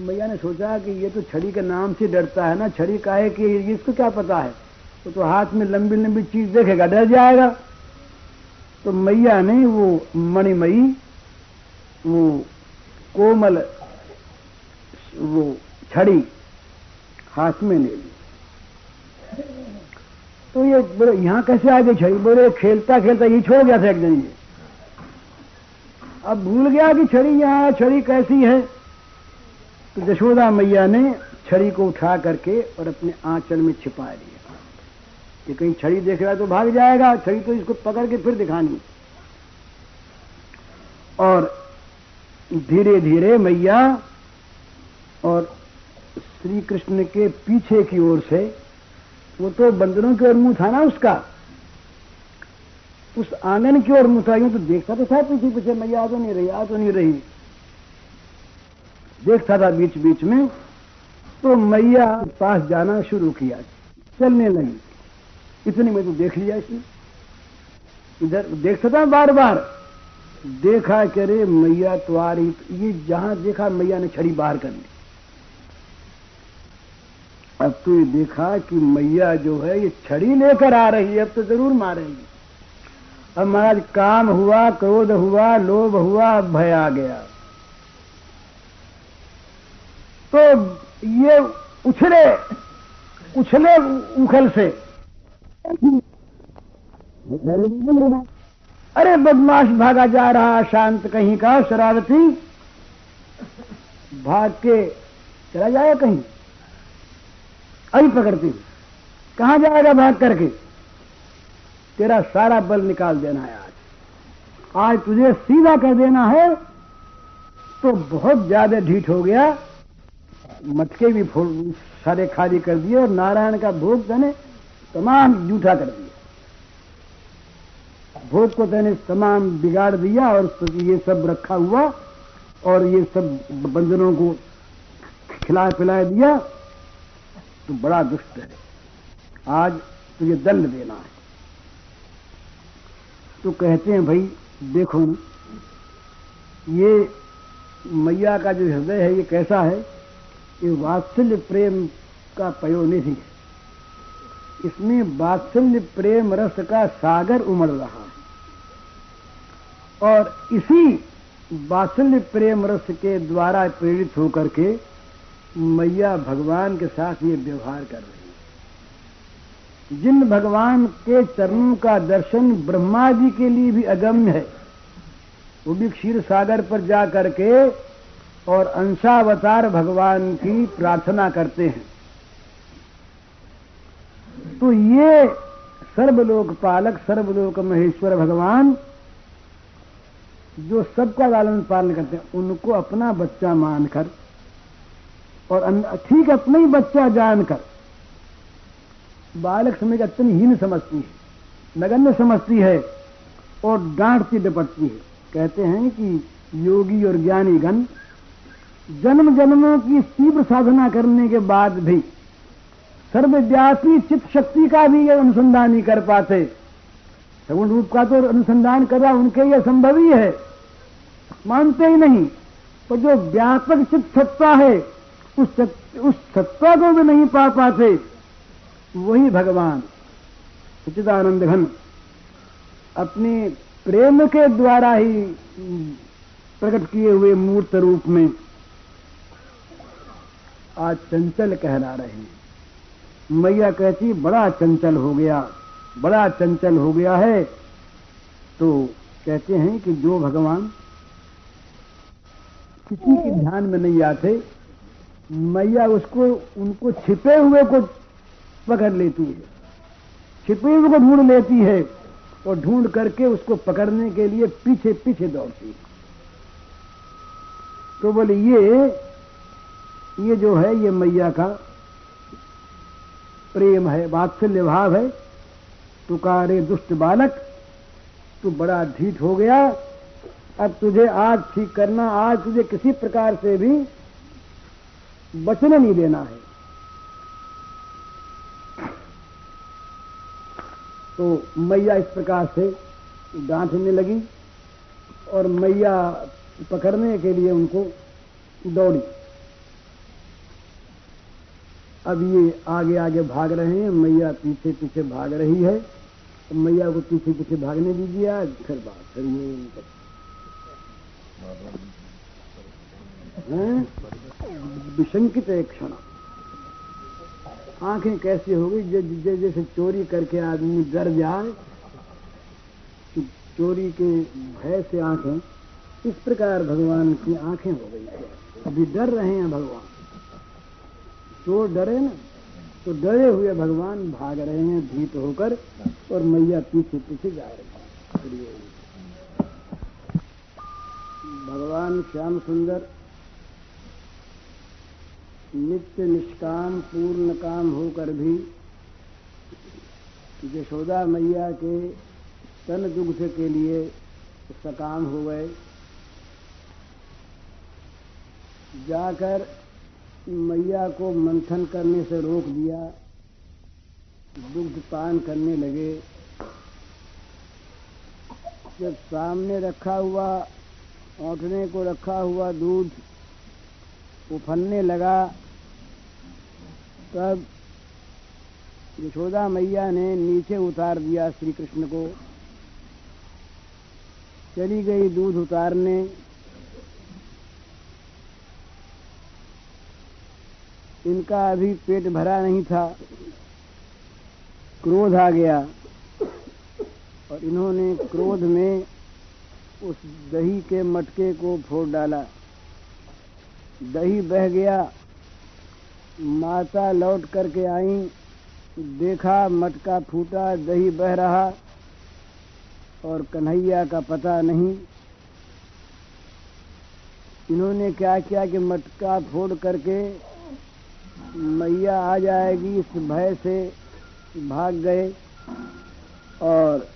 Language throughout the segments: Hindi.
मैया ने सोचा कि ये तो छड़ी के नाम से डरता है ना, छड़ी का है कि इसको क्या पता है? वो तो हाथ में लंबी लंबी चीज़ देखेगा, डर जाएगा। तो मैया ने वो मणिमयी, वो कोमल, वो छड़ी हाथ में ले ली। तो ये बोले, यहाँ कैसे आ गई छड़ी? बोले खेलता खेलता ये छोड़ गया था एक दिन ये। अब भूल गया कि छड़ी यहाँ छड़ी कैसी है? तो जशोदा मैया ने छड़ी को उठा करके और अपने आंचल में छिपा लिया कि कहीं छड़ी देख रहा है तो भाग जाएगा, छड़ी तो इसको पकड़ के फिर दिखानी। और धीरे धीरे मैया और श्री कृष्ण के पीछे की ओर से, वो तो बंदरों की ओर मुँह था ना उसका, उस आँगन की ओर मुँह था, यूँ तो देखता तो था पीछे पीछे मैया आ तो नहीं रही, आ तो नहीं रही। देखता था बीच बीच में तो मैया पास जाना शुरू किया। चलने लगी। इतनी में तो देख लिया इधर देखता था बार बार। देखा कि अरे मैया तुम्हारी, ये जहाँ देखा मैया ने छड़ी बाहर कर ली अब तो ये देखा कि मैया जो है, ये छड़ी लेकर आ रही है, अब तो ज़रूर मारेगी। अब महाराज, काम हुआ, क्रोध हुआ, लोभ हुआ भय आ गया। तो ये उछले उछले उखल से। अरे बदमाश भागा जा रहा शांत कहीं का, शरारती। भाग के चला जाएगा कहीं। अभी पकड़ती। कहाँ जाएगा भाग करके? तेरा सारा बल निकाल देना है आज। आज तुझे सीधा कर देना है तो बहुत ज़्यादा ढीठ हो गया। मटके भी सारे खाली कर दिए और नारायण का भोग तने तमाम जूठा कर दिया। भोग को तने तमाम बिगाड़ दिया और ये सब रखा हुआ और ये सब बंधनों को खिला पिला दिया तो बड़ा दुष्ट है। आज तुझे दंड देना है। तो कहते हैं, भाई, देखो, ये मैया का जो हृदय है, ये कैसा है? ये वात्सल्य प्रेम का पयोनिधि है। इसमें वात्सल्य प्रेम रस का सागर उमड़ रहा है। और इसी वात्सल्य प्रेम रस के द्वारा प्रेरित होकर के मैया भगवान के साथ ये व्यवहार कर रही है। जिन भगवान के चरणों का दर्शन ब्रह्मा जी के लिए भी अगम्य है, वो भी क्षीर सागर पर जा करके और अंशावतार भगवान की प्रार्थना करते हैं। तो ये सर्वलोक पालक, सर्वलोक महेश्वर भगवान जो सबका लालन पालन करते हैं, उनको अपना बच्चा मानकर और ठीक अपना ही बच्चा जानकर बालक समझ अत्यंत हीन समझती है, नगण्य समझती है और डांटती डपटती है। कहते हैं कि योगी और ज्ञानी गण जन्म जन्मों की तीव्र साधना करने के बाद भी सर्वव्यापी चित्त शक्ति का भी ये अनुसंधान नहीं कर पाते। सगुण रूप का तो अनुसंधान करना उनके लिए संभव ही है। मानते ही नहीं, पर जो व्यापक चित्त सत्ता है, उस उस सत्ता को भी नहीं पा पाते। वही भगवान सचिदानंद घन अपने प्रेम के द्वारा ही प्रकट किए हुए मूर्त रूप में आज चंचल कहला रहे हैं। मैया कहती, बड़ा चंचल हो गया, बड़ा चंचल हो गया है। तो कहते हैं कि जो भगवान किसी के ध्यान में नहीं आते, मैया उसको, उनको छिपे हुए को पकड़ लेती है। छिपे हुए को ढूंढ लेती है और ढूंढ करके उसको पकड़ने के लिए पीछे पीछे दौड़ती है। तो बोले, ये ये जो है, ये मैया का प्रेम है, वात्सल्य भाव है। तुकारे दुष्ट बालक, तू बड़ा ढीठ हो गया। अब तुझे आज ठीक करना, आज तुझे किसी प्रकार से भी बचने नहीं देना है। तो मैया इस प्रकार से डांटने लगी और मैया पकड़ने के लिए उनको दौड़ी। अब ये आगे आगे भाग रहे हैं। मैया पीछे पीछे भाग रही है। तो मैया को पीछे पीछे भागने दीजिए आज। फिर बात ये विशंकित एक क्षण। आँखें कैसी हो गई? जैसे चोरी करके आदमी डर जाए चोरी के भय से आँखें, इस प्रकार भगवान की आँखें हो गई। अभी डर रहे हैं भगवान। चोर डरे ना तो डरे हुए भगवान भाग रहे हैं, भीत होकर, और मैया पीछे पीछे जा रहे हैं। भगवान श्याम सुंदर, नित्य निष्काम, पूर्ण काम होकर भी यशोदा मैया के तन दुग्ध के लिए सकाम हो गए। जाकर मैया को मंथन करने से रोक दिया, दुग्ध पान करने लगे। जब सामने रखा हुआ, औंठने को रखा हुआ दूध उफलने लगा, तब यशोदा मैया ने नीचे उतार दिया श्री कृष्ण को। चली गई दूध उतारने। इनका अभी पेट भरा नहीं था, क्रोध आ गया। और इन्होंने क्रोध में उस दही के मटके को फोड़ डाला। दही बह गया। माता लौट करके आई। देखा, मटका फूटा, दही बह रहा। और कन्हैया का पता नहीं। इन्होंने क्या किया कि मटका फोड़ करके मैया आ जाएगी इस भय से, भाग गए। और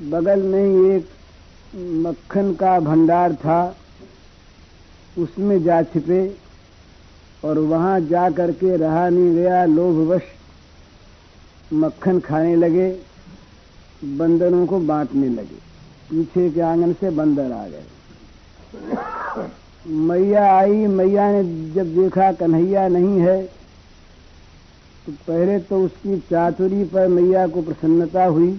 बगल में ही एक मक्खन का भंडार था, उसमें जा छिपे और वहाँ जा करके रहा नहीं गया, लोभवश मक्खन खाने लगे, बंदरों को बांटने लगे। पीछे के आँगन से बंदर आ गए। मैया आई, मैया ने जब देखा कन्हैया नहीं है तो पहले तो उसकी चातुरी पर मैया को प्रसन्नता हुई।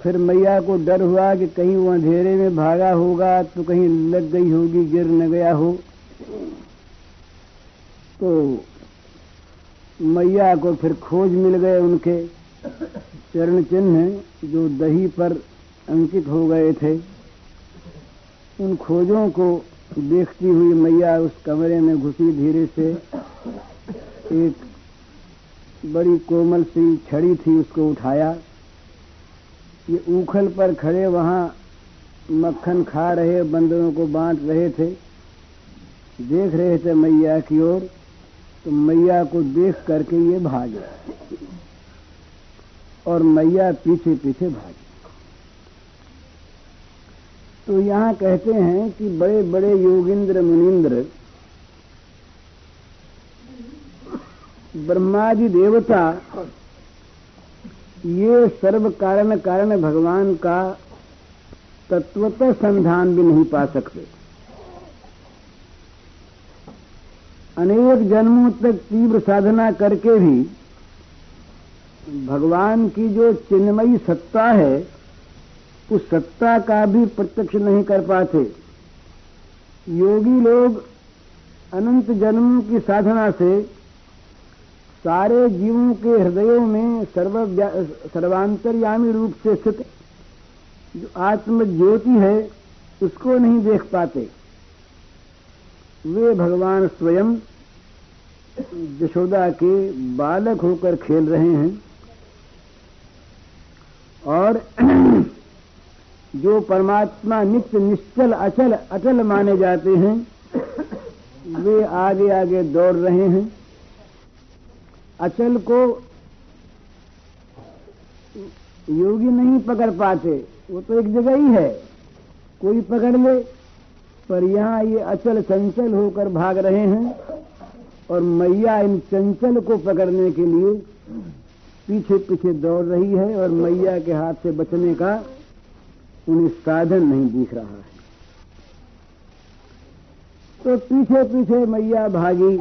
फिर मैया को डर हुआ कि कहीं वो अंधेरे में भागा होगा तो कहीं लग गई होगी, गिर न गया हो। तो मैया को फिर खोज मिल गए उनके। चरण चिन्ह जो दही पर अंकित हो गए थे। उन खोजों को देखती हुई मैया उस कमरे में घुसी धीरे से। एक बड़ी कोमल सी छड़ी थी उसको उठाया। ये ऊखल पर खड़े वहाँ मक्खन खा रहे बंदरों को बांट रहे थे। देख रहे थे मैया की ओर तो मैया को देख करके ये भागे और मैया पीछे पीछे भागी। तो यहाँ कहते हैं कि बड़े बड़े योगिंद्र मुनिंद्र, ब्रह्मादि देवता, ये सर्व कारण कारण भगवान का तत्वतः संधान भी नहीं पा सकते। अनेक जन्मों तक तीव्र साधना करके भी भगवान की जो चिन्मयी सत्ता है उस सत्ता का भी प्रत्यक्ष नहीं कर पाते। योगी लोग अनंत जन्म की साधना से सारे जीवों के हृदयों में सर्व सर्वांतरयामी रूप से स्थित जो आत्म ज्योति है, उसको नहीं देख पाते। वे भगवान स्वयं यशोदा के बालक होकर खेल रहे हैं और जो परमात्मा नित्य, निश्चल, अचल अचल माने जाते हैं, वे आगे आगे दौड़ रहे हैं। अचल को योगी नहीं पकड़ पाते, वो तो एक जगह ही है। कोई पकड़ ले, पर यहाँ ये अचल चंचल होकर भाग रहे हैं, और मैया इन चंचल को पकड़ने के लिए पीछे पीछे दौड़ रही है, और मैया के हाथ से बचने का उन्हें साधन नहीं दिख रहा है। तो पीछे पीछे मैया भागी,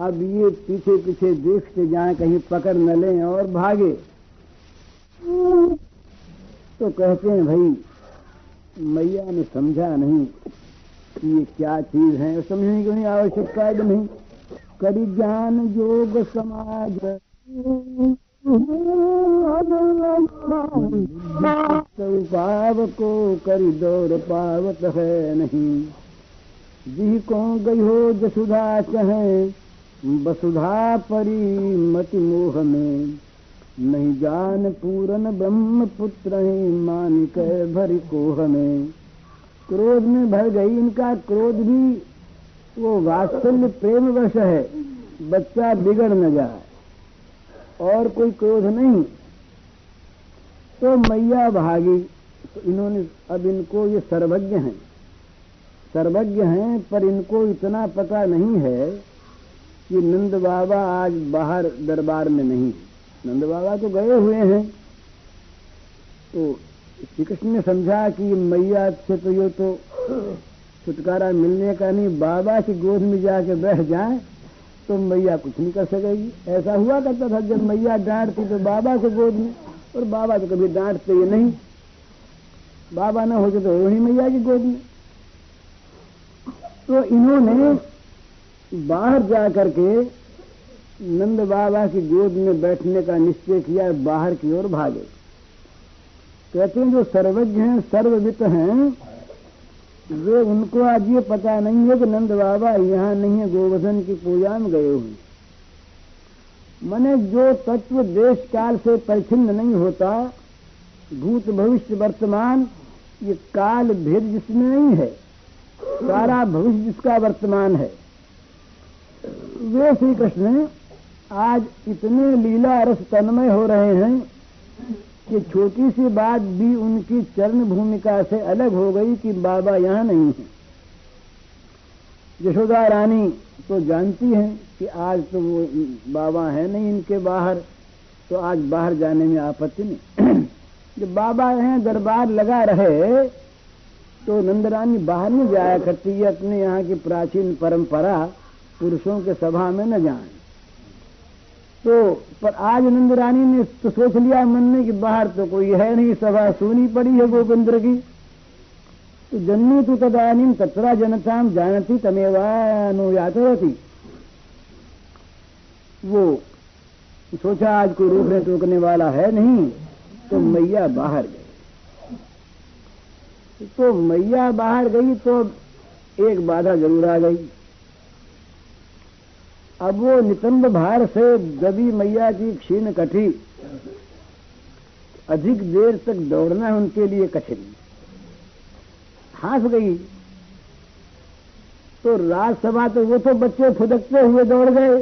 अब ये पीछे पीछे देखते जाए, कहीं पकड़ न लें और भागे। तो कहते हैं, भाई, मैया ने समझा नहीं कि ये क्या चीज़ है, समझने की नहीं आवश्यकता भी नहीं। करी ज्ञान, योग, समाज पाव को करी दौर पावत है नहीं। जी को गई हो जसुधा चहे वसुधा परी मति मोह में। नहीं जान पूरन ब्रह्म पुत्र ही मान के भरी कोह में। क्रोध में भर गई इनका क्रोध भी, वो वात्सल्य प्रेम वश है, बच्चा बिगड़ न जाए। और कोई क्रोध नहीं। तो मैया भागी तो इन्होंने, अब इनको ये सर्वज्ञ हैं। सर्वज्ञ हैं, पर इनको इतना पता नहीं है कि नंद बाबा आज बाहर दरबार में नहीं है। नंद बाबा तो गए हुए हैं। तो श्री कृष्ण ने समझा कि मैया से तो ये तो छुटकारा मिलने का नहीं, बाबा की गोद में जाके बैठ जाए। तो मैया कुछ नहीं कर सकेगी। ऐसा हुआ करता था, जब मैया डांटती तो बाबा के गोद में और बाबा तो कभी डांटते ही नहीं। बाबा ना होते तो वही मैया की गोद में। तो इन्होंने बाहर जा करके नंद बाबा की गोद में बैठने का निश्चय किया बाहर की ओर भागे। कहते हैं, जो सर्वज्ञ हैं सर्ववित हैं वे उनको आज ये पता नहीं है कि नंद बाबा यहाँ नहीं है, गोवर्धन की पूजा में गए हुए मने जो तत्व देश काल से परिचिन्न नहीं होता, भूत भविष्य वर्तमान, ये काल भेद जिसमें नहीं है, सारा भविष्य जिसका वर्तमान है। वे श्री कृष्ण आज इतने लीला रस तन्मय हो रहे हैं कि छोटी सी बात भी उनकी चरण भूमिका से अलग हो गई कि बाबा यहाँ नहीं है। यशोदा रानी तो जानती हैं कि आज तो वो बाबा है नहीं इनके बाहर तो आज बाहर जाने में आपत्ति नहीं। जब बाबा हैं, दरबार लगा रहे तो नंदरानी बाहर नहीं जाया करती है अपने यहाँ की प्राचीन परंपरा पुरुषों के सभा में न जाए। तो पर आज नंद रानी ने तो सोच लिया मन में कि बाहर तो कोई है नहीं, सभा सुनी पड़ी है गोविंद्र की। तो जन्मी तू तदानी तत्रा जानती तमेवानुयात रहती वो सोचा, आज कोई रोकने टोकने वाला है नहीं तो मैया बाहर गई। तो मैया बाहर गई तो एक बाधा ज़रूर आ गई। अब वो नितंब भार से दबी मैया की क्षीण कठी। अधिक देर तक दौड़ना उनके लिए कठिन। हास गई। तो राजसभा तो वो तो बच्चे फुदकते हुए दौड़ गए।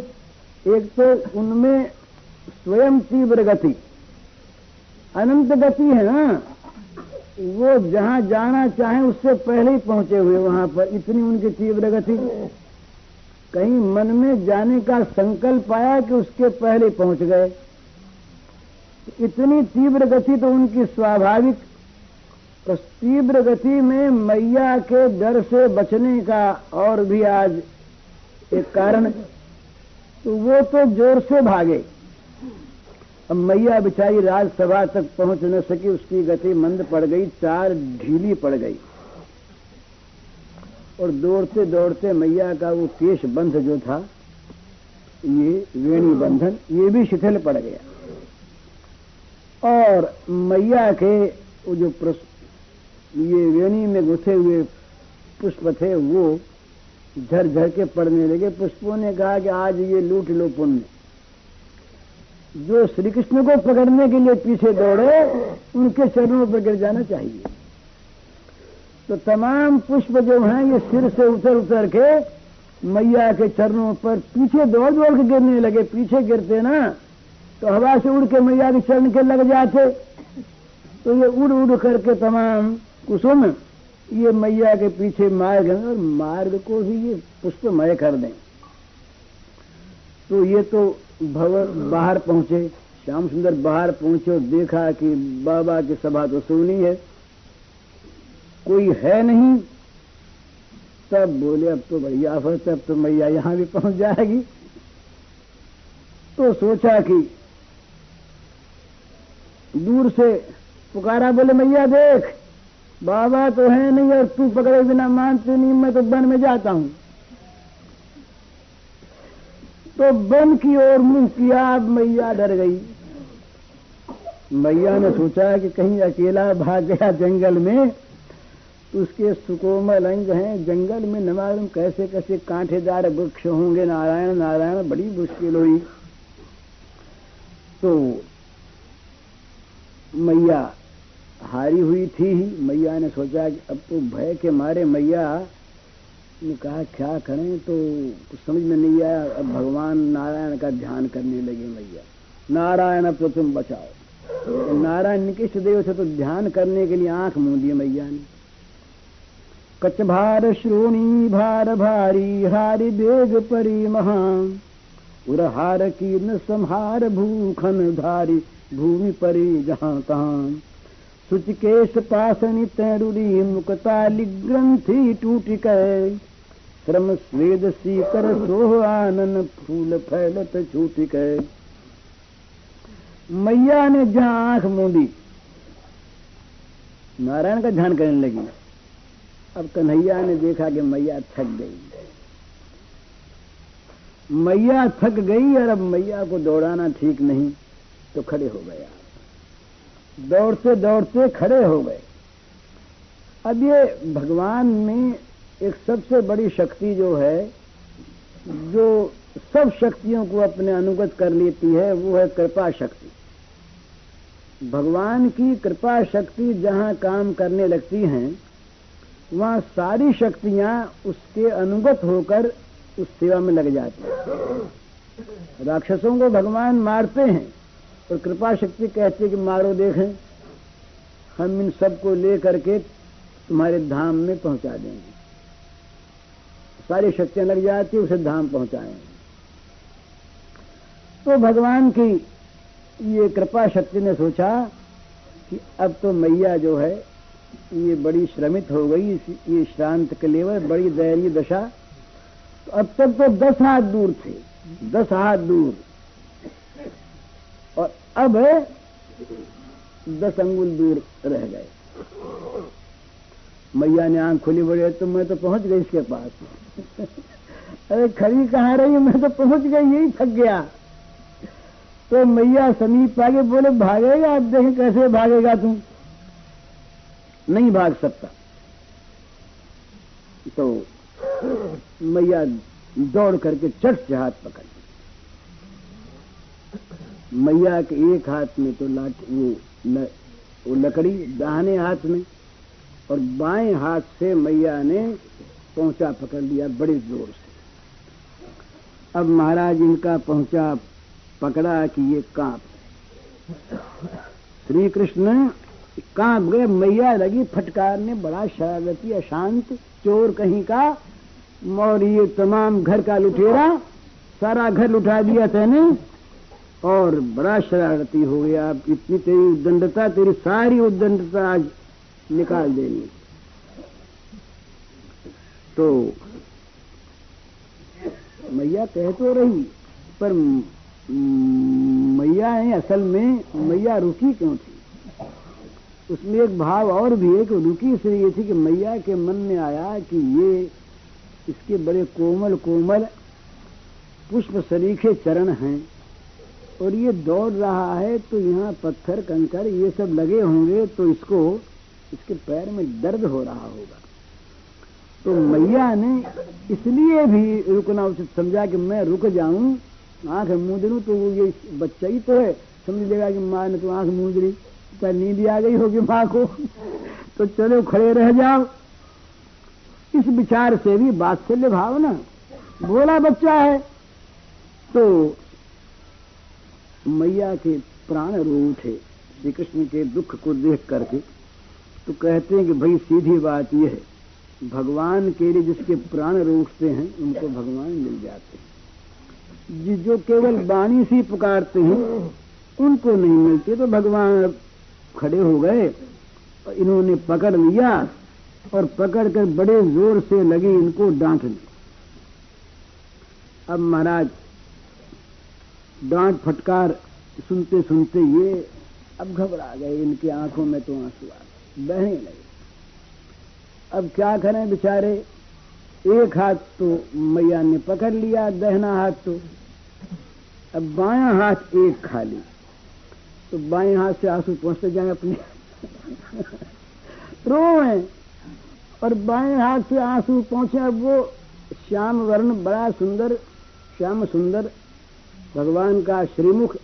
एक तो उनमें स्वयं तीव्र गति। अनंत गति है ना? वो जहाँ जाना चाहे उससे पहले ही पहुँचे हुए वहाँ पर। इतनी उनकी तीव्र गति। कहीं मन में जाने का संकल्प आया कि उसके पहले पहुँच गए। इतनी तीव्र गति तो उनकी स्वाभाविक तो तीव्र गति में मैया के डर से बचने का और भी आज एक कारण तो वो तो ज़ोर से भागे। अब मैया बिचारी राजसभा तक पहुँच न सकी, उसकी गति मंद पड़ गई, चार ढीली पड़ गई। और दौड़ते दौड़ते मैया का वो केश बंध जो था, ये वेणी बंधन, ये भी शिथिल पड़ गया। और मैया के वो जो ये वेणी में गुथे हुए पुष्प थे, वो झर झर के पड़ने लगे। पुष्पों ने कहा कि आज ये लूट लो पुण्य। जो श्री कृष्ण को पकड़ने के लिए पीछे दौड़े, उनके चरणों पर गिर जाना चाहिए। तो तमाम पुष्प जो हैं, ये सिर से उतर उतर के मैया के चरणों पर पीछे दौड़ दौड़ के गिरने लगे। पीछे गिरते ना तो हवा से उड़ के मैया के चरण के लग जाते। तो ये उड़ उड़ करके तमाम कुसुम, ये मैया के पीछे मार्ग है और मार्ग को ही ये पुष्पमय कर दें। तो ये तो भवन बाहर पहुँचे, श्याम सुंदर बाहर पहुँचे और देखा कि बाबा की सभा तो सुनी है। कोई है नहीं। तब बोले, अब तो बढ़िया आफत अब तो मैया यहाँ भी पहुँच जाएगी। तो सोचा कि दूर से पुकारा, बोले, मैया, देख, बाबा तो है नहीं और तू पकड़े बिना मानते नहीं, मैं तो वन में जाता हूँ। तो वन की ओर मुँह किया, अब मैया डर गई। मैया ने सोचा कि कहीं अकेला भाग गया जंगल में तो उसके सुकोमल अंग हैं। जंगल में न कैसे कैसे कांटेदार वृक्ष होंगे। नारायण नारायण, बड़ी मुश्किल हुई। तो मैया हारी हुई थी। मैया ने सोचा कि अब तो भय के मारे मैया ने कहा, क्या करें? तो समझ में नहीं आया। अब भगवान नारायण का ध्यान करने लगे मैया। नारायण, अब तो तुम बचाओ। नारायण निकृष्ट देव से तो ध्यान करने के लिए आँख मूंद मैया ने। कच भार श्रोणी भार भारी हारी बेग परी महान उरहार कीर्ण संहार भूखन धारी, भूमि परी जहाँ तहां। सुचकेश पासनी तैरुरी मुकताली ग्रंथि टूट गए श्रम स्वेद सीकर सोह आनन फूल फैलत छूट गए मैया ने जहाँ आँख मूंदी। नारायण का ध्यान करने लगी। अब कन्हैया ने देखा कि मैया थक गई। मैया थक गई और अब मैया को दौड़ाना ठीक नहीं तो खड़े हो गए दौड़ते दौड़ते खड़े हो गए। अब ये भगवान में एक सबसे बड़ी शक्ति जो है, जो सब शक्तियों को अपने अनुगत कर लेती है, वो है कृपा शक्ति। भगवान की कृपा शक्ति जहाँ काम करने लगती हैं वहाँ सारी शक्तियाँ उसके अनुगत होकर उस सेवा में लग जाती हैं। राक्षसों को भगवान मारते हैं और कृपा शक्ति कहते कि मारो देखें, हम इन सबको ले करके तुम्हारे धाम में पहुँचा देंगे। सारी शक्तियाँ लग जाती उसे धाम पहुंचाएँगे। तो भगवान की ये कृपा शक्ति ने सोचा कि अब तो मैया जो है ये बड़ी श्रमित हो गई ये श्रांत के लिए बड़ी दयनीय दशा। तो अब तक तो दस हाथ दूर थे, दस हाथ दूर। और अब दस अंगुल दूर रह गए। मैया ने आँख खुली बड़ी तो मैं तो पहुँच गई इसके पास। अरे खड़ी कहाँ रही? मैं तो पहुँच गई, यही थक गया। तो मैया समीप आगे बोले, भागेगा? अब देखें कैसे भागेगा तुम नहीं भाग सकता। तो मैया दौड़ करके चट से हाथ पकड़ मैया के एक हाथ में तो लाठ वो ल, वो लकड़ी दाहिने हाथ में और बाएँ हाथ से मैया ने पहुँचा पकड़ लिया बड़े ज़ोर से। अब महाराज इनका पहुँचा पकड़ा कि ये काँप। श्री कृष्ण काँप गए मैया लगी, फटकार ने बड़ा शरारती, अशांत, चोर कहीं का, और ये तमाम घर का लुटेरा, सारा घर लुटा दिया तेने, और बड़ा शरारती हो गया। अब इतनी तेरी उद्दंडता, तेरी सारी उद्दंडता आज निकाल देनी तो मैया कह तो रही, पर मैया है असल में, मैया रुकी क्यों थी? उसमें एक भाव और भी है कि रुकी इसलिए ये थी कि मैया के मन में आया कि ये इसके बड़े कोमल कोमल पुष्प सरीखे चरण हैं। और ये दौड़ रहा है तो यहाँ पत्थर, कंकर ये सब लगे होंगे तो इसको, इसके पैर में दर्द हो रहा होगा। तो मैया ने इसलिए भी रुकना उचित समझा कि मैं रुक जाऊँ, आँख मूंद लू तो ये बच्चा ही तो है, समझ लेगा कि माँ ने तो आँख मूंद ली। तो नींद आ गई होगी माँ को। तो चलो खड़े रह जाओ। इस विचार से भी बात्सल्य भाव ना बोला, बच्चा है। तो मैया के प्राण रो उठे। श्री कृष्ण के दुख को देख करके तो कहते हैं कि भाई, सीधी बात यह है। भगवान के लिए जिसके प्राण रोकते हैं, उनको भगवान मिल जाते हैं। जो केवल बाणी से पुकारते हैं, उनको नहीं मिलते तो भगवान खड़े हो गए और इन्होंने पकड़ लिया और पकड़कर बड़े ज़ोर से लगे इनको डांटने अब महाराज, डांट फटकार सुनते सुनते ये अब घबरा गए, इनकी आँखों में तो आँसू आ बहने लगे। अब क्या करें बेचारे? एक हाथ तो मैया ने पकड़ लिया दहना हाथ तो। अब बाया हाथ एक खाली तो बाएँ हाथ से आँसू पहुँचते जाए अपने। रो है और बाएँ हाथ से आँसू पहुँचे अब वो श्याम वर्ण बड़ा सुंदर, श्याम सुंदर, भगवान का श्रीमुख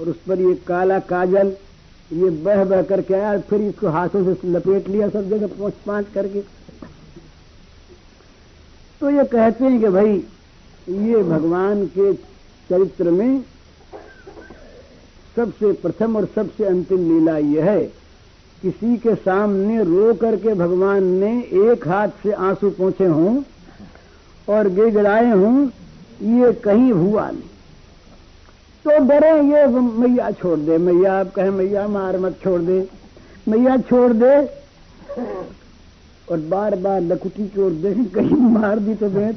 और उस पर ये काला काजल, ये बह बह करके आया, फिर इसको हाथों से लपेट लिया, सब जगह पहुँच पाँच करके। तो ये कहते हैं कि भाई, ये भगवान के चरित्र में सबसे प्रथम और सबसे अंतिम लीला यह है, किसी के सामने रो करके भगवान ने एक हाथ से आँसू पहुँचे हों और गिड़गिड़ाए हों, ये कहीं हुआ नहीं। तो डरे, ये मैया छोड़ दे, मैया आप कहें, मैया, मार मत छोड़ दे, मैया छोड़ दे। और बार बार लकुटी की ओर देख, कहीं मार दी तो बेट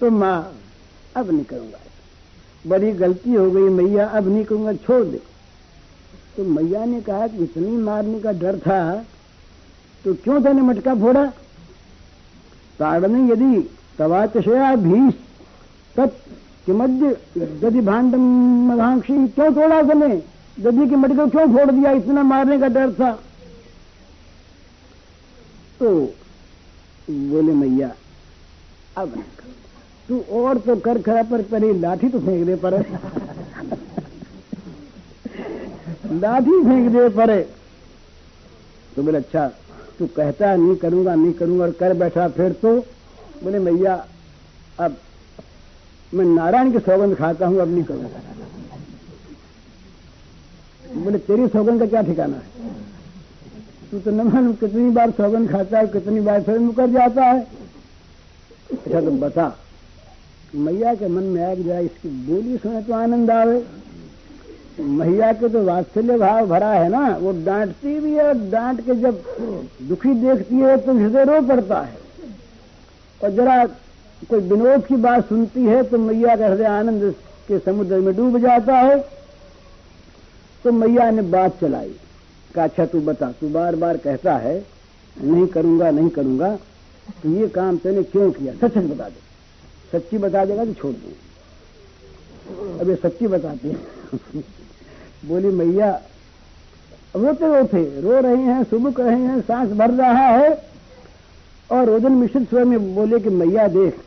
तो माँ, अब नहीं करूँगा। बड़ी गलती हो गई मैया, अब नहीं करूँगा छोड़ दे। तो मैया ने कहा कि इतनी मारने का डर था तो क्यों तेने मटका फोड़ा? ताड़ने यदि तवाचया भीष तत् किमद्य गति भांडम मधांक्षी क्यों तोड़ा तने? गदी के मटके क्यों फोड़ दिया? इतना मारने का डर था। तो बोले मैया, अब तू और तो कर खरा पर पहले लाठी तो फेंक दे पर लाठी फेंक दे परे तो बोले अच्छा तू कहता नहीं करूँगा नहीं करूँगा, और कर बैठा फिर तो? बोले, मैया, अब मैं नारायण की सौगंध खाता हूँ, अब नहीं करूँगा। बोले, तेरी सौगंध का क्या ठिकाना है? तू तो न मालूम कितनी बार सौगंध खाता है, कितनी बार फिर मुकर जाता है। अच्छा तो बता मैया के मन में कि जरा इसकी बोली सुने तो आनंद आवे। मैया के तो वात्सल्य भाव भरा है ना, वो डांटती भी है, डांट के जब दुखी देखती है तो हृदय रो पड़ता है। और जरा कोई विनोद की बात सुनती है तो मैया का हृदय आनंद के समुद्र में डूब जाता है। तो मैया ने बात चलाई का अच्छा तू बता, तू बार बार कहता है, नहीं करूँगा नहीं करूँगा तो ये काम तेने क्यों किया? सच सच बता दे। सच्ची बता देगा तो छोड़ दू। अब ये सच्ची बताते हैं। बोली, मैया, रोते रोते, रो रहे हैं, सुबह रहे हैं, सांस भर रहा है। और रोजन मिश्रित स्वर में बोले कि, मैया, देख,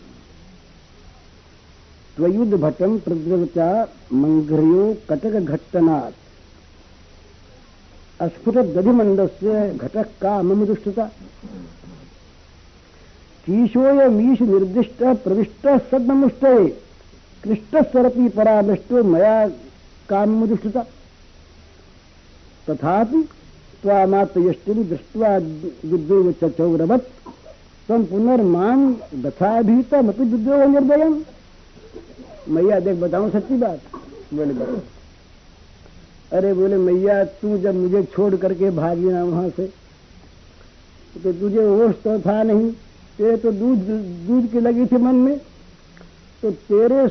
त्वयुद्ध भटम प्रद्रवचा मंगरियो कटक घट्टनाथ अस्फुट दधिमंड से घटक का ममुदुष्टता कीशोय मीश निर्दिष्ट प्रविष्ट सदमुष्ट कृष्णस्वरपी परामृष्टो मया कामुदुष्टता तथापि त्वामात्मयष्टिम दृष्ट्वा दुर्देव चौरवत। तम पुनर्मान दथाभीतमपि दुर्देव निर्दयम। मैया, देख, बताऊँ सच्ची बात। बोले बताओ अरे, बोले, मैया, तू जब मुझे छोड़ करके भागी ना वहाँ से तो तुझे होश तो था नहीं। तेरे तो दूध दूध की लगी थी मन में। तो तेरे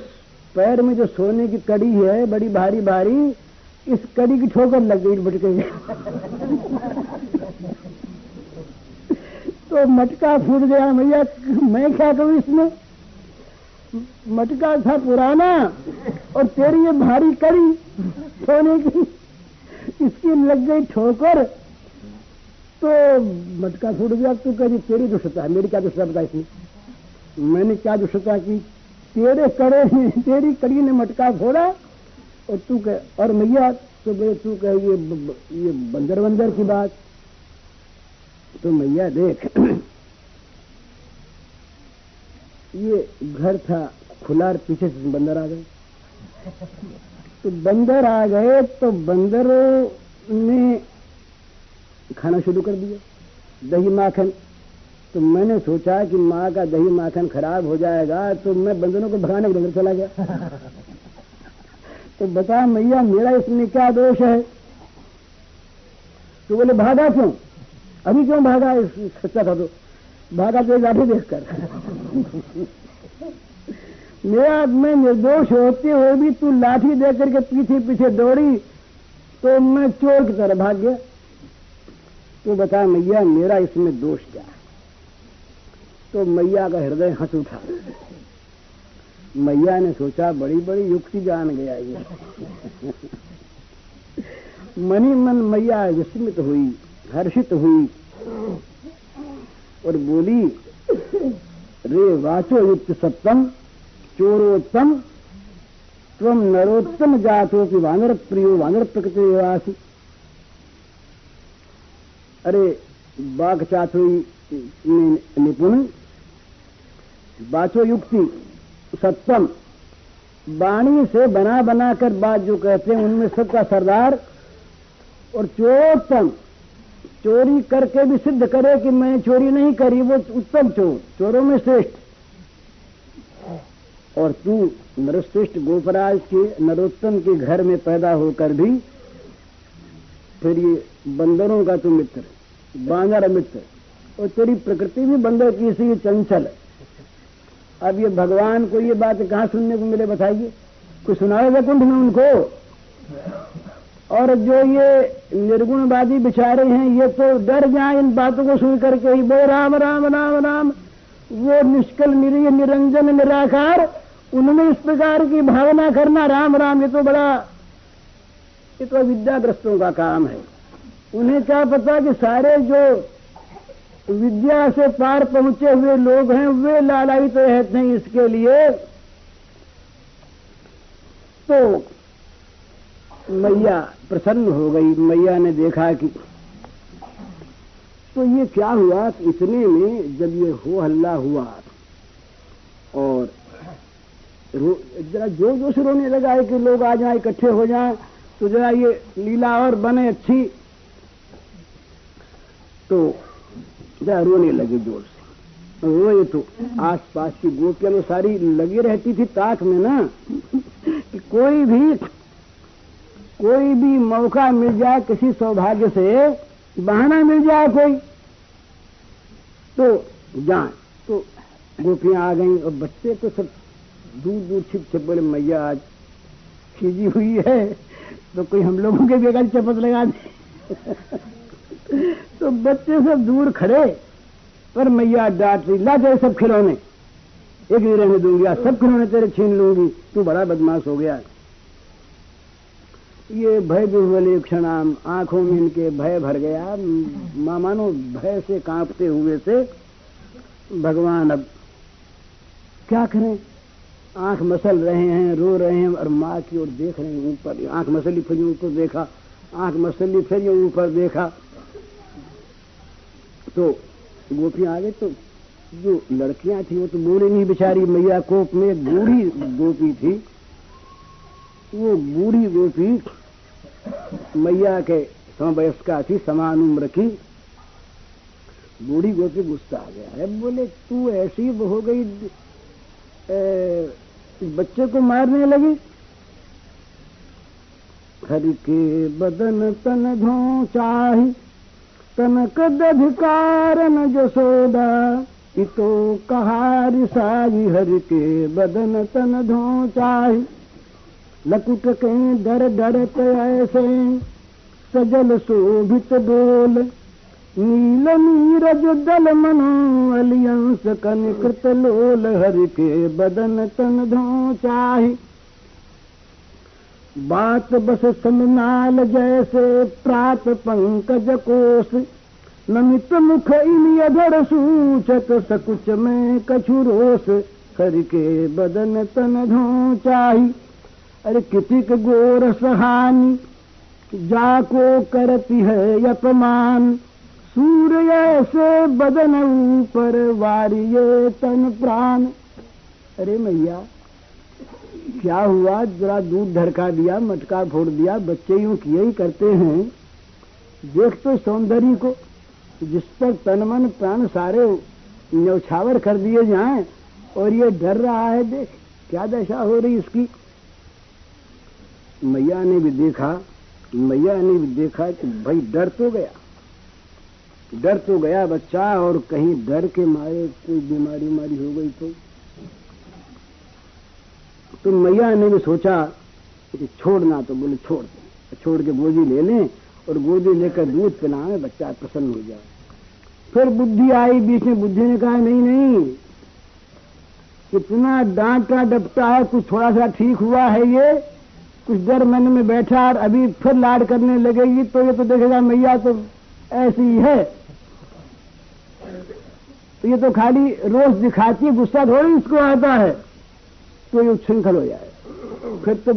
पैर में जो सोने की कड़ी है, बड़ी भारी भारी, इस कड़ी की ठोकर लग गई भटके तो मटका फूट गया, भैया, मैं क्या करूँ इसमें? मटका था पुराना, और तेरी ये भारी कड़ी सोने की, इसकी लग गई ठोकर। तो मटका फूट गया, तू कह तेरी दुष्टता है मेरी क्या दुष्टता बताई इसमें मैंने क्या दुष्टता की? तेरे कड़े तेरी कड़ी ने मटका फोड़ा और तू कह, और मैया तो गए तू कह, ये ये बंदर बंदर की बात। तो मैया, देख, ये घर था, खुला पीछे से बंदर आ गए। तो बंदर आ गए तो बंदर ने खाना शुरू कर दिया। दही माखन। तो मैंने सोचा कि माँ का दही माखन खराब हो जाएगा तो मैं बंधनों को भगाने के लिए चला गया। तो बता मैया, मेरा इसमें क्या दोष है? तो बोले, भागा क्यों? अभी क्यों भागा? सच्चा था तो। भागा तो लाठी देखकर। मेरा मैं निर्दोष होते हुए भी तू लाठी देकर के पीछे पीछे दौड़ी तो मैं चोर की तरह भाग गया। तो बता मैया, मेरा इसमें दोष क्या? है तो मैया का हृदय हंस उठा। मैया ने सोचा, बड़ी बड़ी युक्ति जान गया ये। मनी मन मैया विस्मित हुई, हर्षित हुई और बोली, रे वाचो युक्त सप्तम, चोरोत्तम तम नरोत्तम जातो की वानर प्रियो, वानर प्रकृति अरे, बाघ चातुरी निपुण, बाचो युक्ति सत्यम वाणी से बना बना कर बात जो कहते हैं, उनमें सबका सरदार और चोरोत्तम चोरी करके भी सिद्ध करे कि मैं चोरी नहीं करी, वो उत्तम चोर, चोरों में श्रेष्ठ। और तू नरश्रेष्ठ गोपराज के नरोत्तम के घर में पैदा होकर भी फिर ये बंदरों का तू मित्र बानर मित्र और तेरी प्रकृति भी बंदर की सी चंचल अब ये भगवान को ये बात कहाँ सुनने को मिले बताइए? कुछ सुनाएगा कुंठ में उनको? और जो ये निर्गुणवादी बिचारे हैं, ये तो डर जाए इन बातों को सुन करके ही बो राम राम राम राम। वो निष्कल निरीय निरंजन, निराकार, उनमें इस प्रकार की भावना करना राम राम, ये तो बड़ा ये तो विद्याग्रस्तों का काम है। उन्हें क्या पता कि सारे जो विद्या से पार पहुँचे हुए लोग हैं, वे लालायित तो रहते हैं इसके लिए। तो मैया प्रसन्न हो गई। मैया ने देखा कि तो ये क्या हुआ इतने में जब ये हो हल्ला हुआ और जरा ज़ोर ज़ोर से रोने लगा है कि लोग आ जाए इकट्ठे हो जाए। तो जरा ये लीला और बने अच्छी। तो जरा रोने लगे ज़ोर से। रोए तो आस पास की गोपियाँ सारी लगी रहती थी ताक में ना, कि कोई भी कोई भी मौका मिल जाए किसी सौभाग्य से, बहाना मिल जाए कोई। तो जाए तो गोपियाँ आ गई और बच्चे तो सब दूर दूर छिप छिप बोले मैया आज खींची हुई है। तो कोई हम लोगों के बेगाल चपत लगा दे। तो बच्चे सब दूर खड़े, पर मैया डांट रही ला तेरे सब खिलौने। एक नहीं रहने दूँगी, आज सब खिलौने तेरे छीन लूँगी। तू बड़ा बदमाश हो गया। ये भय दुर्बल क्षणाम आँखों में इनके भय भर गया। मामानो, भय से कांपते हुए से, भगवान, अब क्या करें? आँख मसल रहे हैं, रो रहे हैं और माँ की ओर देख रहे हैं ऊपर। आँख मसली फिर ऊपर देखा, आँख मसली फिर ऊपर देखा। तो गोपियाँ आ गए तो जो लड़कियाँ थी, वो तो बोली नहीं, बेचारी मैया कोप में बूढ़ी गोपी थी। वो बूढ़ी गोपी मैया के समवयस्का थी, समान उम्र की। बूढ़ी गोपी गुस्सा आ गया है बोले, तू ऐसी हो गई बच्चे को मारने लगी। हरि के बदन तन धो चाही तन कदधिकार न जसोदा इतो कहार साई हरि के बदन तन धो चाही लकुट के डर डरत ऐसे, सजल शोभित बोल। नील नीरज दल मनो अलियंस कन कृत लोल हरि के बदन तन धो चाहे। बात बस समनाल जैसे प्रात पंकज कोश नमित मुख इन अधर सूचक सकुच में कछु रोस, हरि के बदन तन धो चाही। अरे कितिक गोर सहानी, जाको करती है अपमान सूर्य से बदन ऊपर वारिये तन प्राण। अरे मैया, क्या हुआ? जरा दूध ढरका दिया, मटका फोड़ दिया, बच्चे यूँ किए ही करते हैं। देख तो सौंदर्य को, जिस पर तन मन प्राण सारे न्यौछावर कर दिए जाएँ, और ये डर रहा है, देख, क्या दशा हो रही इसकी? मैया ने भी देखा, मैया ने भी देखा कि भाई डर तो गया। डर तो गया बच्चा, और कहीं डर के मारे कोई बीमारी उमारी हो गई तो। तो मैया ने भी सोचा कि छोड़ना तो बोले छोड़ दे। छोड़ के गोदी ले लें, और गोदी लेकर दूध पिलाए, बच्चा प्रसन्न हो जाए। फिर बुद्धि आई, बीच में बुद्धि ने कहा, नहीं नहीं, कितना डांटा डपटा है, कुछ थोड़ा सा ठीक हुआ है ये। कुछ देर मन में बैठा, और अभी फिर लाड करने लगेगी तो ये तो देखेगा मैया तो ऐसी ही है। तो ये तो खाली रोज दिखाती है, गुस्सा थोड़ी उसको आता है। तो ये उच्छृंखल हो जाए। फिर तो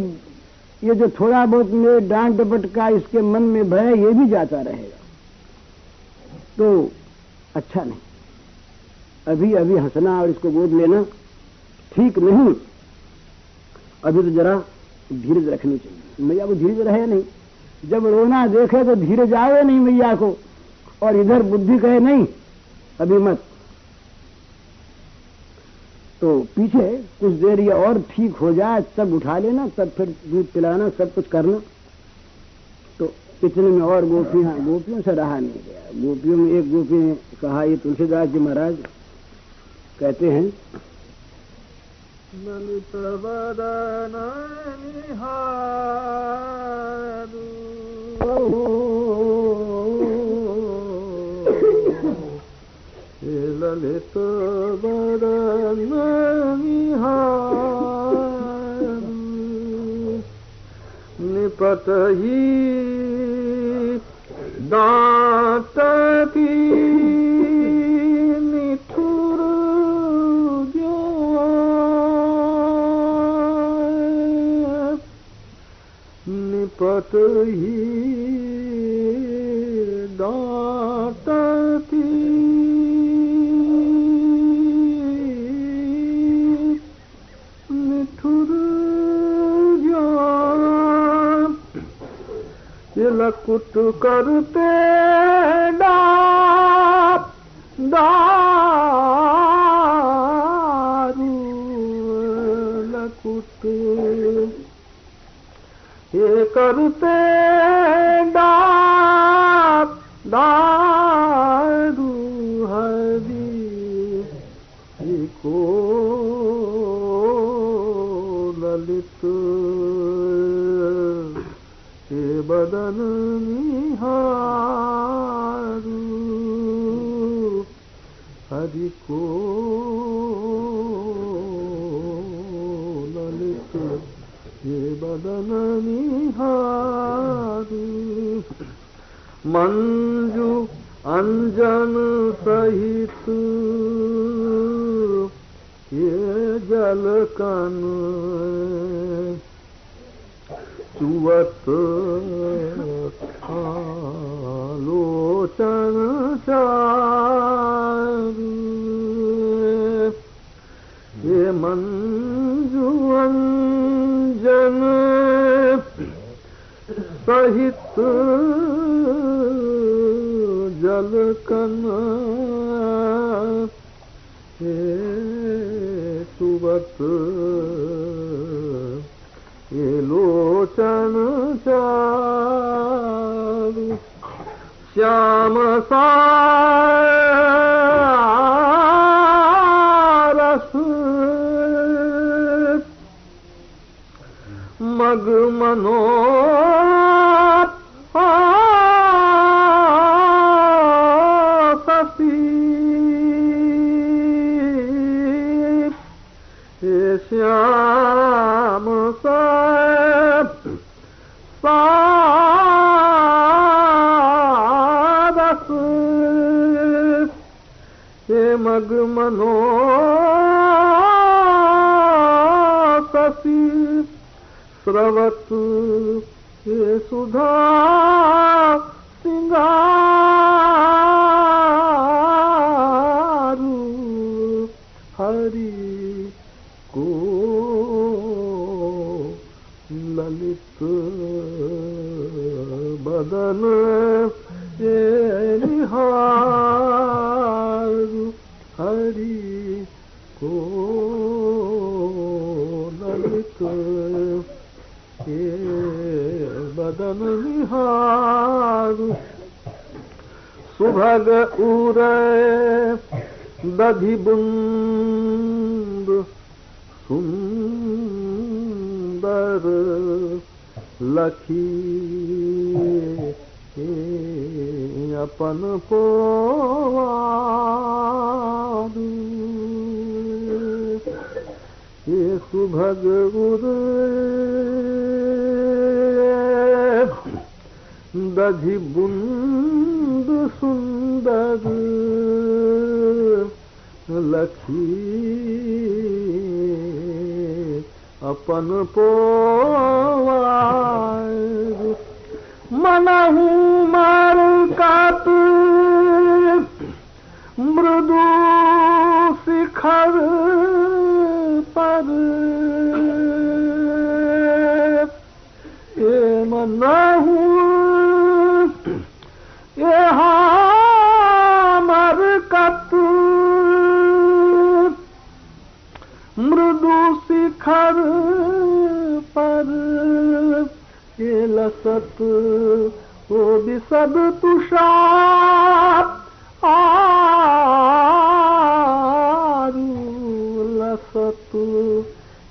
ये जो थोड़ा बहुत मेरे डांट डपट का इसके मन में भय ये भी जाता रहेगा। तो अच्छा नहीं। अभी अभी हंसना और इसको गोद लेना ठीक नहीं। अभी तो जरा धीरज रखनी चाहिए। मैया को धीरज रहे नहीं। जब रोना देखे तो धीरज आवे नहीं मैया को। और इधर बुद्धि कहे, नहीं, अभी मत। तो पीछे कुछ देर ये और ठीक हो जाए तब उठा लेना तब फिर दूध पिलाना सब कुछ करना। तो इतने में और गोपियाँ गोपियों से रहा नहीं गया। गोपियों में एक गोपी ने कहा ये तुलसीदास जी महाराज कहते हैं ललित वदन ललित बरन निपत दांती मिठु जो निपती लकुट करते दारू लकुट ये हे बदन निहारू हरि को ललित हे बदन निहारू मंजू अंजन सहित ये जल कन चुवत आलोचन चारु ये मंजू अंजन सहित जल कन श्याम बदन निहारू सुभग उरे दधि बुंद सुंदर लखी अपन पोवारू ये सुभग दधि बुंद सुंदर लखी अपन पोवार मनहू मार कात मृदु शिखर न हर कत मिखर परसत हो तुषार लसत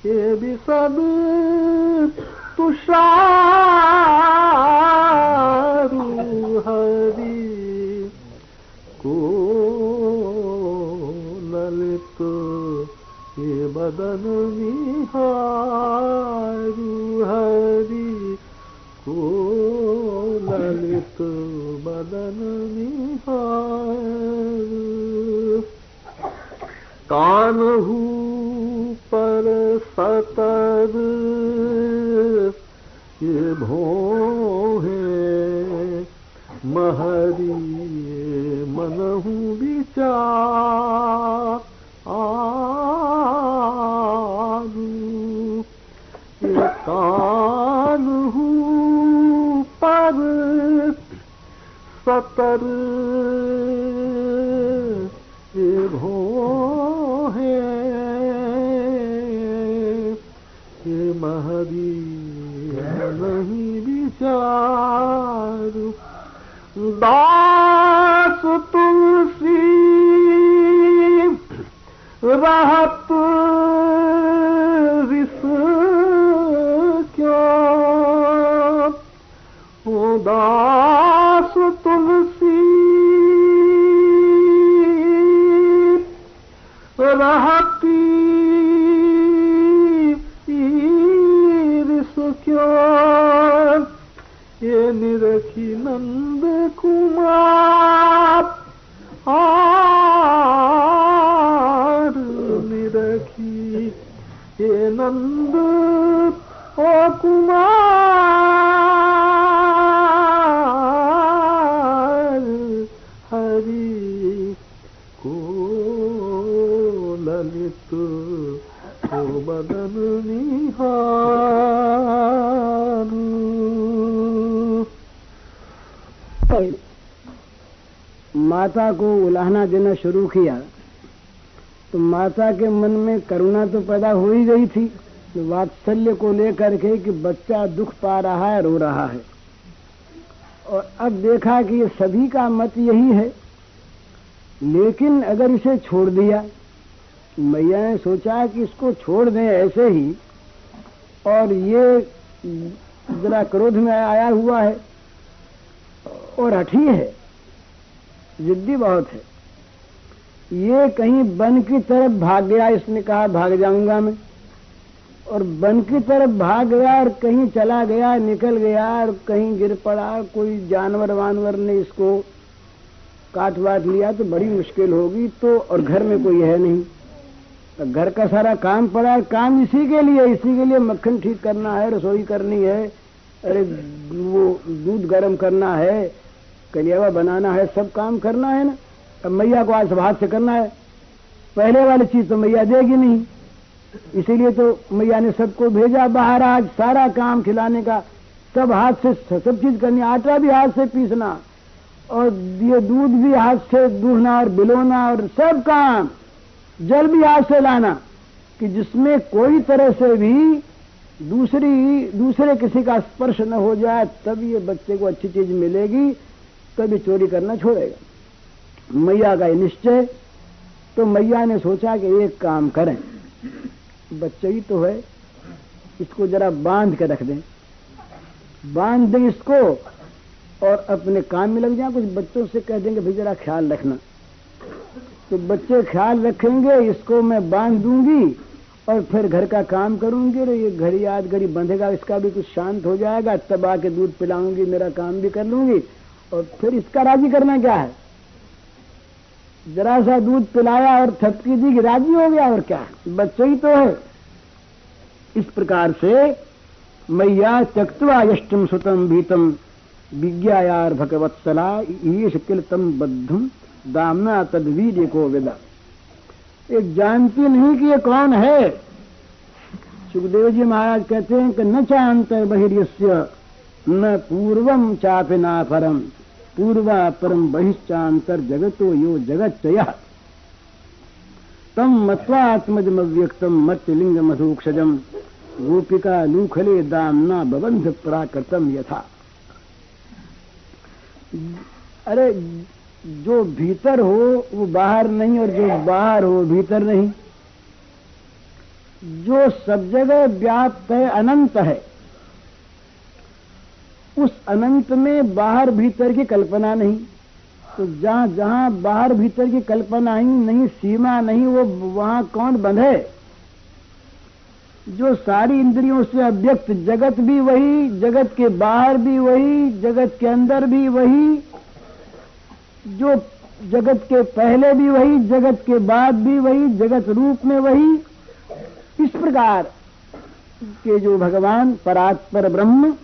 ये विसद तुषारु हरि को ललित ये बदन निहारू हरि को ललित बदन निहारू कानहू सतर भोहे महरी ये कानहू पर सतर ये भोहे विचार दास तुलसी रहत क्यों दास तुलसी रहती माता को उलाहना देना शुरू किया तो माता के मन में करुणा तो पैदा हो ही गई थी तो वात्सल्य को लेकर के कि बच्चा दुख पा रहा है, रो रहा है। और अब देखा कि ये सभी का मत यही है। लेकिन अगर इसे छोड़ दिया मैया ने सोचा कि इसको छोड़ दें ऐसे ही, और ये जरा क्रोध में आया हुआ है, और हठी है। जिद्दी बहुत है। ये कहीं वन की तरफ़ भाग गया, इसने कहा, भाग जाऊँगा मैं। और वन की तरफ़ भाग गया और कहीं चला गया, निकल गया और कहीं गिर पड़ा, कोई जानवर वानवर ने इसको काट वाट लिया तो बड़ी मुश्किल होगी तो और घर में कोई है नहीं। तो घर का सारा काम पड़ा है काम इसी के लिए, इसी के लिए मक्खन ठीक करना है, रसोई करनी है, अरे वो दूध गर्म करना है कलियावा बनाना है, सब काम करना है ना। अब मैया को आज हाथ से करना है। पहले वाली चीज़ तो मैया देगी नहीं। इसीलिए तो मैया ने सबको भेजा बाहर आज, सारा काम खिलाने का। सब हाथ से, सब चीज़ करनी, आटा भी हाथ से पीसना, और ये दूध भी हाथ से दूहना, और बिलोना, और सब काम, जल भी हाथ से लाना, कि जिसमें कोई तरह से भी दूसरी, दूसरे किसी का स्पर्श न हो जाए, तब ये बच्चे को अच्छी चीज़ मिलेगी। तभी चोरी करना छोड़ेगा। मैया का ये निश्चय तो मैया ने सोचा कि एक काम करें। बच्चे ही तो है, इसको जरा बाँध के रख दें। बाँध दें इसको, और अपने काम में लग जाए, कुछ बच्चों से कह देंगे भाई जरा ख्याल रखना। तो बच्चे ख्याल रखेंगे, इसको मैं बाँध दूँगी, और फिर घर का काम करूँगी और ये घड़ी आज घड़ी बंधेगा, इसका भी कुछ शांत हो जाएगा, तब आके दूध पिलाऊँगी, मेरा काम भी कर लूँगी। और फिर इसका राज़ी करना क्या है? जरा सा दूध पिलाया और थपकी दी राज़ी हो गया और क्या? बच्चे ही तो है। इस प्रकार से मैया त्यक्तवा यष्टम सुतम भीतम विज्ञायार भगवत्सला ईश किलतम बद्धम दामना तदवीर को विदा। एक जानती नहीं कि ये कौन है? सुखदेव जी महाराज कहते हैं कि न चांत बहिर्यस्य। न पूर्वम चापि ना परम पूर्वा परम बहिश्चांतर जगतो यो जगत तम मत्वात्मजमव्यक्तम मत्यलिंग मधुक्षजम गोपिका लूखले दामना बबंध प्राकृतम यथा। अरे, जो भीतर हो, वो बाहर नहीं, और जो बाहर हो भीतर नहीं। जो सब जगह व्याप्त है, अनंत है। उस अनंत में बाहर भीतर की कल्पना नहीं। तो जहाँ जहाँ बाहर भीतर की कल्पना ही नहीं सीमा, नहीं वो वहाँ कौन बंधे? जो सारी इंद्रियों से अव्यक्त, जगत भी वही, जगत के बाहर भी वही, जगत के अंदर भी वही, जो जगत के पहले भी वही, जगत के बाद भी वही, जगत रूप में वही, इस प्रकार के जो भगवान परात्पर ब्रह्म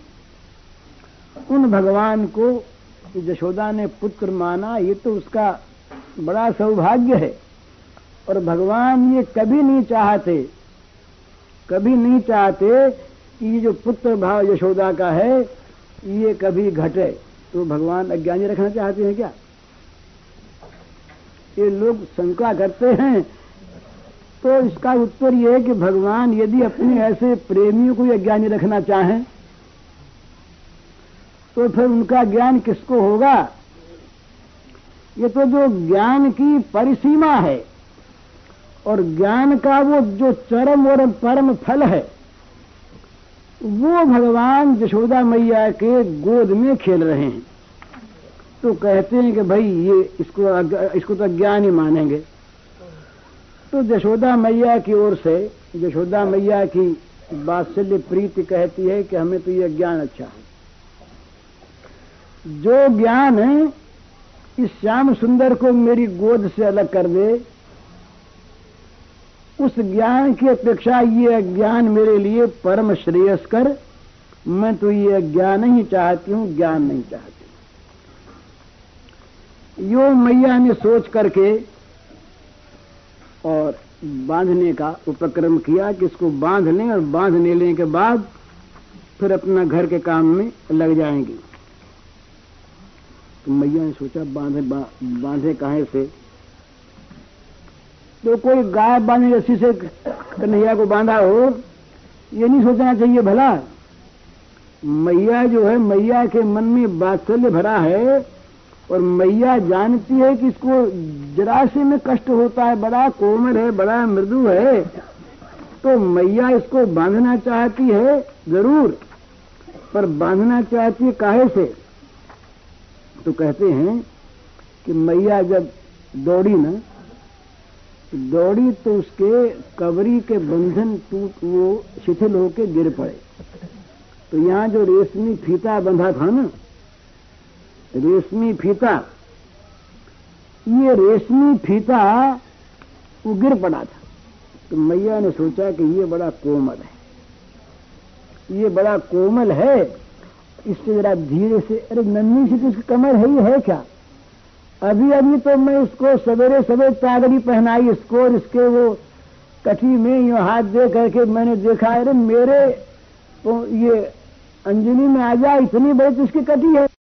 उन भगवान को यशोदा ने पुत्र माना, ये तो उसका बड़ा सौभाग्य है। और भगवान ये कभी नहीं चाहते, कभी नहीं चाहते कि ये जो पुत्र भाव यशोदा का है, ये कभी घटे। तो भगवान अज्ञानी रखना चाहते हैं क्या? ये लोग शंका करते हैं। तो इसका उत्तर ये है कि भगवान यदि अपने ऐसे प्रेमियों को अज्ञानी रखना चाहें तो फिर उनका ज्ञान किसको होगा? ये तो जो ज्ञान की परिसीमा है, और ज्ञान का वो जो चरम और परम फल है, वो भगवान यशोदा मैया के गोद में खेल रहे हैं। तो कहते हैं कि भाई, ये इसको इसको तो ज्ञान ही मानेंगे। तो यशोदा मैया की ओर से, यशोदा मैया की बात्सल्य प्रीति कहती है कि हमें तो ये ज्ञान अच्छा है। जो ज्ञान इस श्याम सुंदर को मेरी गोद से अलग कर दे। उस ज्ञान की अपेक्षा ये ज्ञान मेरे लिए परम श्रेयस्कर मैं तो ये ज्ञान ही चाहती हूँ, ज्ञान नहीं चाहती। यो मैया ने सोच करके और बांधने का उपक्रम किया कि इसको बाँध लें और बाँध लेने के बाद फिर अपना घर के काम में लग जाएँगी। तो मैया ने सोचा बांधे बा, बांधे कहे से तो कोई गाय बांधे रस्सी से कन्हैया को बांधा हो ये नहीं सोचना चाहिए भला। मैया जो है मैया के मन में बात्सल्य भरा है और मैया जानती है कि इसको जरासे में कष्ट होता है बड़ा कोमल है बड़ा मृदु है तो मैया इसको बांधना चाहती है ज़रूर पर बांधना चाहती है काहे से? तो कहते हैं कि मैया जब दौड़ी ना दौड़ी तो उसके कवरी के बंधन टूट, वो शिथिल होके गिर पड़े। तो यहाँ जो रेशमी फीता बंधा था ना, रेशमी फीता, ये रेशमी फीता वो गिर पड़ा था। तो मैया ने सोचा कि ये बड़ा कोमल है। ये बड़ा कोमल है इससे जरा धीरे से, अरे नन्ही सी तो उसकी कमर है ही, है क्या? अभी अभी तो मैं उसको सवेरे सवेरे चादरी पहनाई, इसको और इसके वो कटी में यो हाथ दे करके मैंने देखा, अरे मेरे तो ये अंजनी में आ जा, इतनी बड़ी तो उसकी कटी है।